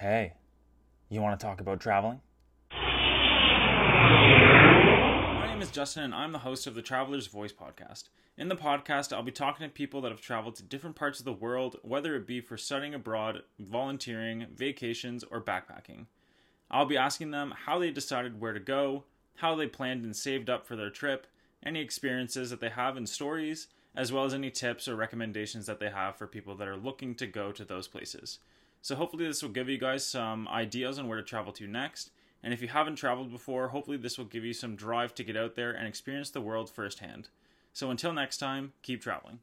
Hey, you want to talk about traveling? My name is Justin, and I'm the host of the Traveler's Voice podcast. In the podcast, I'll be talking to people that have traveled to different parts of the world, whether it be for studying abroad, volunteering, vacations, or backpacking. I'll be asking them how they decided where to go, how they planned and saved up for their trip, any experiences that they have and stories, as well as any tips or recommendations that they have for people that are looking to go to those places. So, hopefully, this will give you guys some ideas on where to travel to next. And if you haven't traveled before, hopefully, this will give you some drive to get out there and experience the world firsthand. So, until next time, keep traveling.